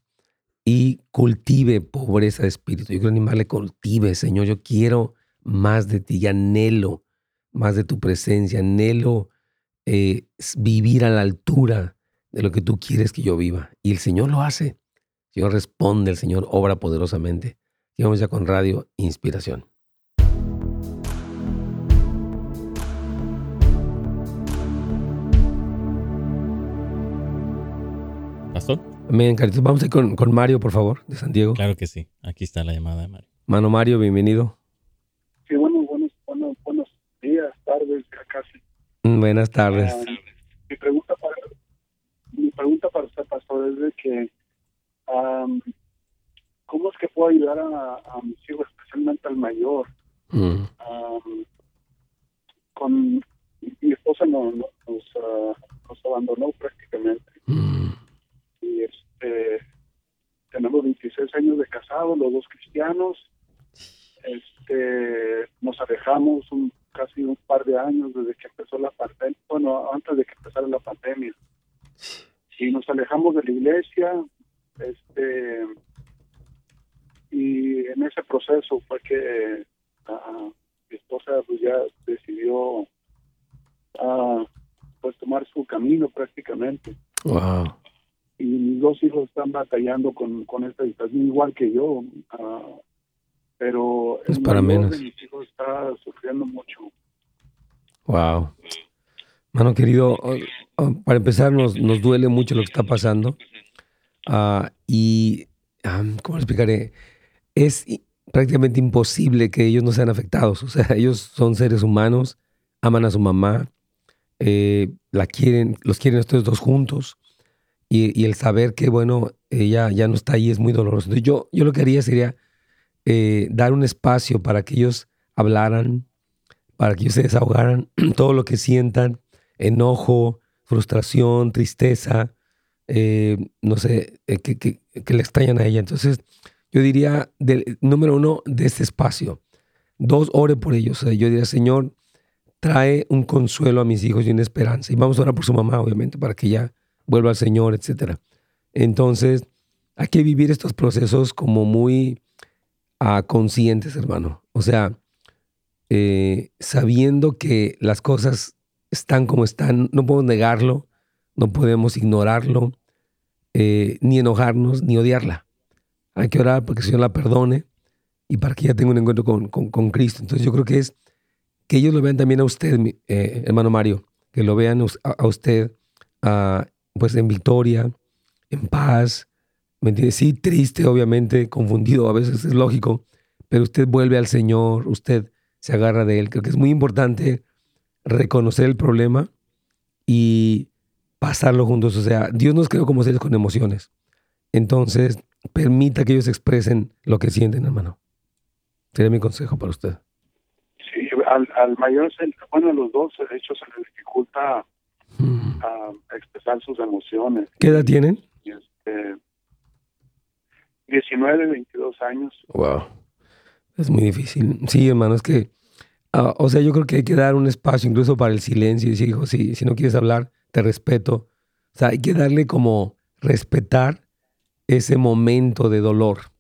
y cultive pobreza de espíritu. Yo quiero animarle, cultive, Señor. Yo quiero más de ti, anhelo más de tu presencia, anhelo eh, vivir a la altura de lo que tú quieres que yo viva. Y el Señor lo hace. El Señor responde, el Señor obra poderosamente. Y vamos ya con Radio Inspiración. Pastor. Caritos. Vamos a ir con, con, Mario, por favor, de San Diego. Claro que sí. Aquí está la llamada de Mario. Mano Mario, bienvenido. Sí, bueno, buenos, buenos, buenos días, tardes, casi. Mm, buenas tardes. Uh, mi pregunta para mi pregunta para usted, pastor, es de que um, ¿cómo es que puedo ayudar a, a mis hijos, especialmente al mayor? Mm. Um, con mi esposa no, no, nos, uh, nos abandonó prácticamente. Mm y este tenemos 26 años de casados, los dos cristianos. Este, nos alejamos un, casi un par de años desde que empezó la pandemia, bueno, antes de que empezara la pandemia. Y nos alejamos de la iglesia, este, y en ese proceso fue que uh, mi esposa pues, ya decidió uh, pues tomar su camino prácticamente. Wow y mis dos hijos están batallando con, con esta situación igual que yo, uh, pero es para menos. De mis hijos está sufriendo mucho. Wow. Mano querido, para empezar nos, nos duele mucho lo que está pasando uh, y, um, ¿cómo lo explicaré? Es prácticamente imposible que ellos no sean afectados. O sea, (laughs) ellos son seres humanos, aman a su mamá, eh, la quieren, los quieren estos dos juntos y, el saber que, bueno, ella ya no está ahí es muy doloroso. Entonces yo, yo lo que haría sería eh, dar un espacio para que ellos hablaran, para que ellos se desahogaran (clears throat) todo lo que sientan, enojo, frustración, tristeza, eh, no sé, eh, que, que, que, le extrañan a ella. Entonces yo diría, número uno, de este espacio. Dos, ore por ellos. yo diría, Señor, trae un consuelo a mis hijos y una esperanza. Y vamos a orar por su mamá, obviamente, para que ella vuelva al Señor, etc. Entonces, hay que vivir estos procesos como muy uh, conscientes, hermano. O sea, eh, sabiendo que las cosas están como están, no podemos negarlo, no podemos ignorarlo, eh, ni enojarnos, ni odiarla. Hay que orar para que el Señor la perdone y para que ella tenga un encuentro con, con, Cristo. Entonces yo creo que es que ellos lo vean también a usted, eh, hermano Mario, que lo vean a, usted uh, pues en victoria, en paz, ¿me? Sí, triste, obviamente, confundido, a veces es lógico, pero usted vuelve al Señor, usted se agarra de Él. Creo que es muy importante reconocer el problema y pasarlo juntos. O sea, Dios nos creó como seres con emociones. Entonces, permita que ellos expresen lo que sienten, hermano. Sería mi consejo para usted. al, al mayor, bueno, a los dos, de hecho, se les dificulta Mm. a expresar sus emociones. ¿Qué edad tienen? Este, 19, 22 años. Wow. Es muy difícil. Sí, hermano, es que, ah, o sea, yo creo que hay que dar un espacio incluso para el silencio y decir, hijo, si, si no quieres hablar, te respeto. O sea, hay que darle como respetar ese momento de dolor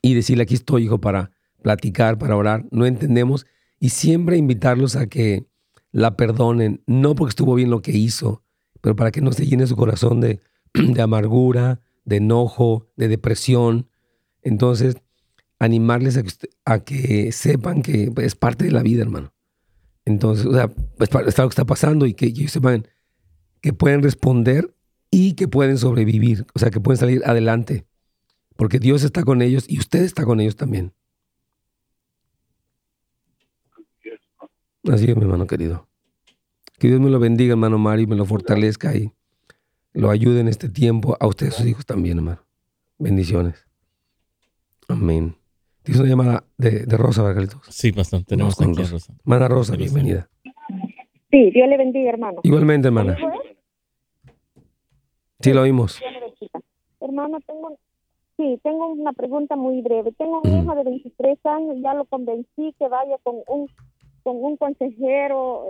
y decirle, aquí estoy, hijo, para platicar, para orar. No entendemos y siempre invitarlos a que la perdonen, no porque estuvo bien lo que hizo, pero para que no se llene su corazón de, (clears throat) de amargura, de enojo, de depresión. Entonces, animarles a que, sepan que es parte de la vida, hermano. Entonces, o sea, es es algo que está pasando y que ellos sepan que pueden responder y que pueden sobrevivir, o sea, que pueden salir adelante, porque Dios está con ellos y usted está con ellos también. Así es, mi hermano querido. Que Dios me lo bendiga, hermano Mario, me lo fortalezca y lo ayude en este tiempo. A ustedes, sus hijos también, hermano. Bendiciones. Amén. Tienes una llamada de, de Rosa, ¿verdad, Carlitos? Sí, pastor, tenemos con Rosa. Rosa. Hermana Rosa, bienvenida. Sí, Dios le bendiga, hermano. Igualmente, hermana. Sí, lo oímos. Hermano, tengo, sí, tengo una pregunta muy breve. Tengo un hijo de 23 años, ya lo convencí que vaya con un con un consejero,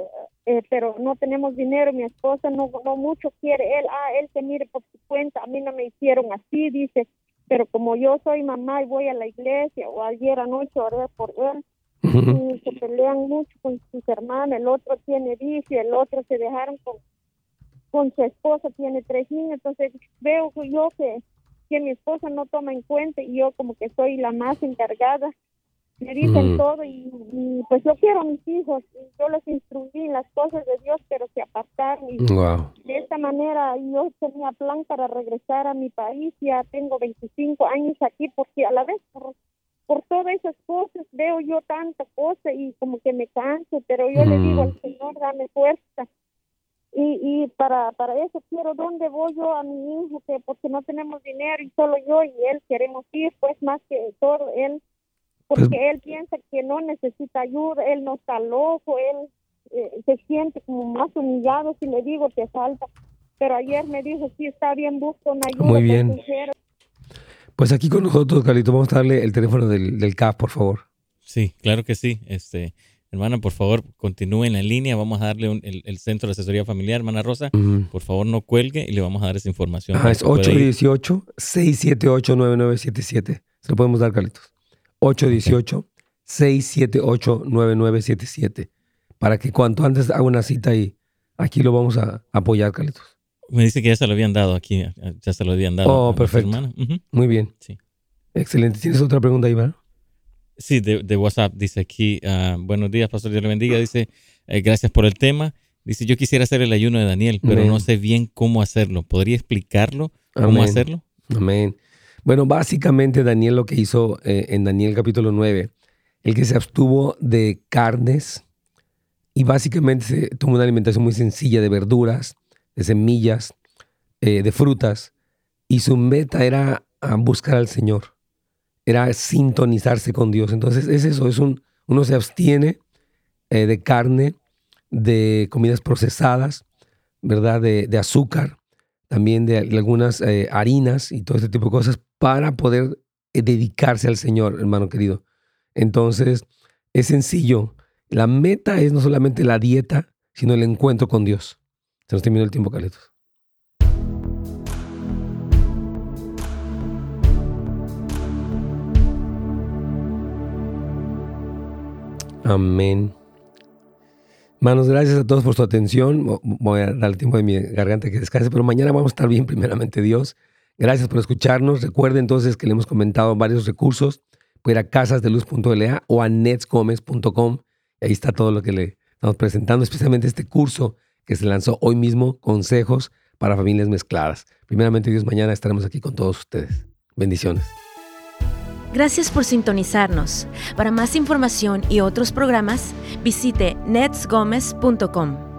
eh, eh, pero no tenemos dinero, mi esposa no, no mucho quiere, él, ah, él se mire por su cuenta, a mí no me hicieron así, dice, pero como yo soy mamá y voy a la iglesia, o ayer anoche oré por él, y se pelean mucho con sus hermanos, el otro tiene vicio, el otro se dejaron con, con su esposa, tiene tres niños, entonces veo yo que, que mi esposa no toma en cuenta y yo como que soy la más encargada, me dicen Mm. todo y, y, pues yo quiero a mis hijos, yo los instruí en las cosas de Dios, pero se apartaron y Wow. de esta manera yo tenía plan para regresar a mi país, ya tengo 25 años aquí porque a la vez por, por todas esas cosas veo yo tanta cosa y como que me canso, pero yo le digo Mm. al Señor, dame fuerza. Y, y para, para eso quiero, ¿dónde voy yo a mi hijo? Que porque no tenemos dinero y solo yo y él queremos ir, pues más que todo él, porque Pues- él piensa que no necesita ayuda, él no está loco, él eh, se siente como más humillado si le digo te falta. Pero ayer me dijo, sí, está bien, busca una ayuda. Muy bien. Pues aquí con nosotros, Carlito, vamos a darle el teléfono del, del CAF, por favor. Sí, claro que sí. Este, hermana, por favor, continúe en la línea. Vamos a darle un- el, el centro de asesoría familiar, hermana Rosa. Por favor, no cuelgue y le vamos a dar esa información. Ajá, es que pueda ir. 818-678-9977. Se lo podemos dar, Carlitos. 818-678-9977. Para que cuanto antes haga una cita y aquí lo vamos a apoyar, Carlitos. Me dice que ya se lo habían dado aquí, ya se lo habían dado. Oh, perfecto. hermana. Muy bien. Sí. Excelente. ¿Tienes otra pregunta, Iván? Sí, de, de WhatsApp dice aquí, ah, buenos días, Pastor, Dios le bendiga. Dice, eh, gracias por el tema. Dice, yo quisiera hacer el ayuno de Daniel, pero Amén. no sé bien cómo hacerlo. ¿Podría explicarlo cómo Amén. hacerlo? Amén. Bueno, básicamente Daniel lo que hizo eh, en Daniel capítulo 9, el que se abstuvo de carnes y básicamente se tomó una alimentación muy sencilla de verduras, de semillas, eh, de frutas y su meta era ah, buscar al Señor, era sintonizarse con Dios. Entonces es eso, es un, uno se abstiene eh, de carne, de comidas procesadas, ¿verdad? De, de azúcar, también de algunas eh, harinas y todo este tipo de cosas para poder eh, dedicarse al Señor, hermano querido. Entonces, es sencillo. La meta es no solamente la dieta, sino el encuentro con Dios. Se nos terminó el tiempo, Carlitos. Amén. Manos, gracias a todos por su atención. Voy a dar el tiempo de mi garganta que descanse, pero mañana vamos a estar bien, primeramente Dios. Gracias por escucharnos. Recuerden entonces que le hemos comentado varios recursos. Puede ir a casasdeluz.la o a netsgomez.com. Ahí está todo lo que le estamos presentando, especialmente este curso que se lanzó hoy mismo, Consejos para Familias Mezcladas. Primeramente Dios, mañana estaremos aquí con todos ustedes. Bendiciones. Gracias por sintonizarnos. Para más información y otros programas, visite netsgomez.com.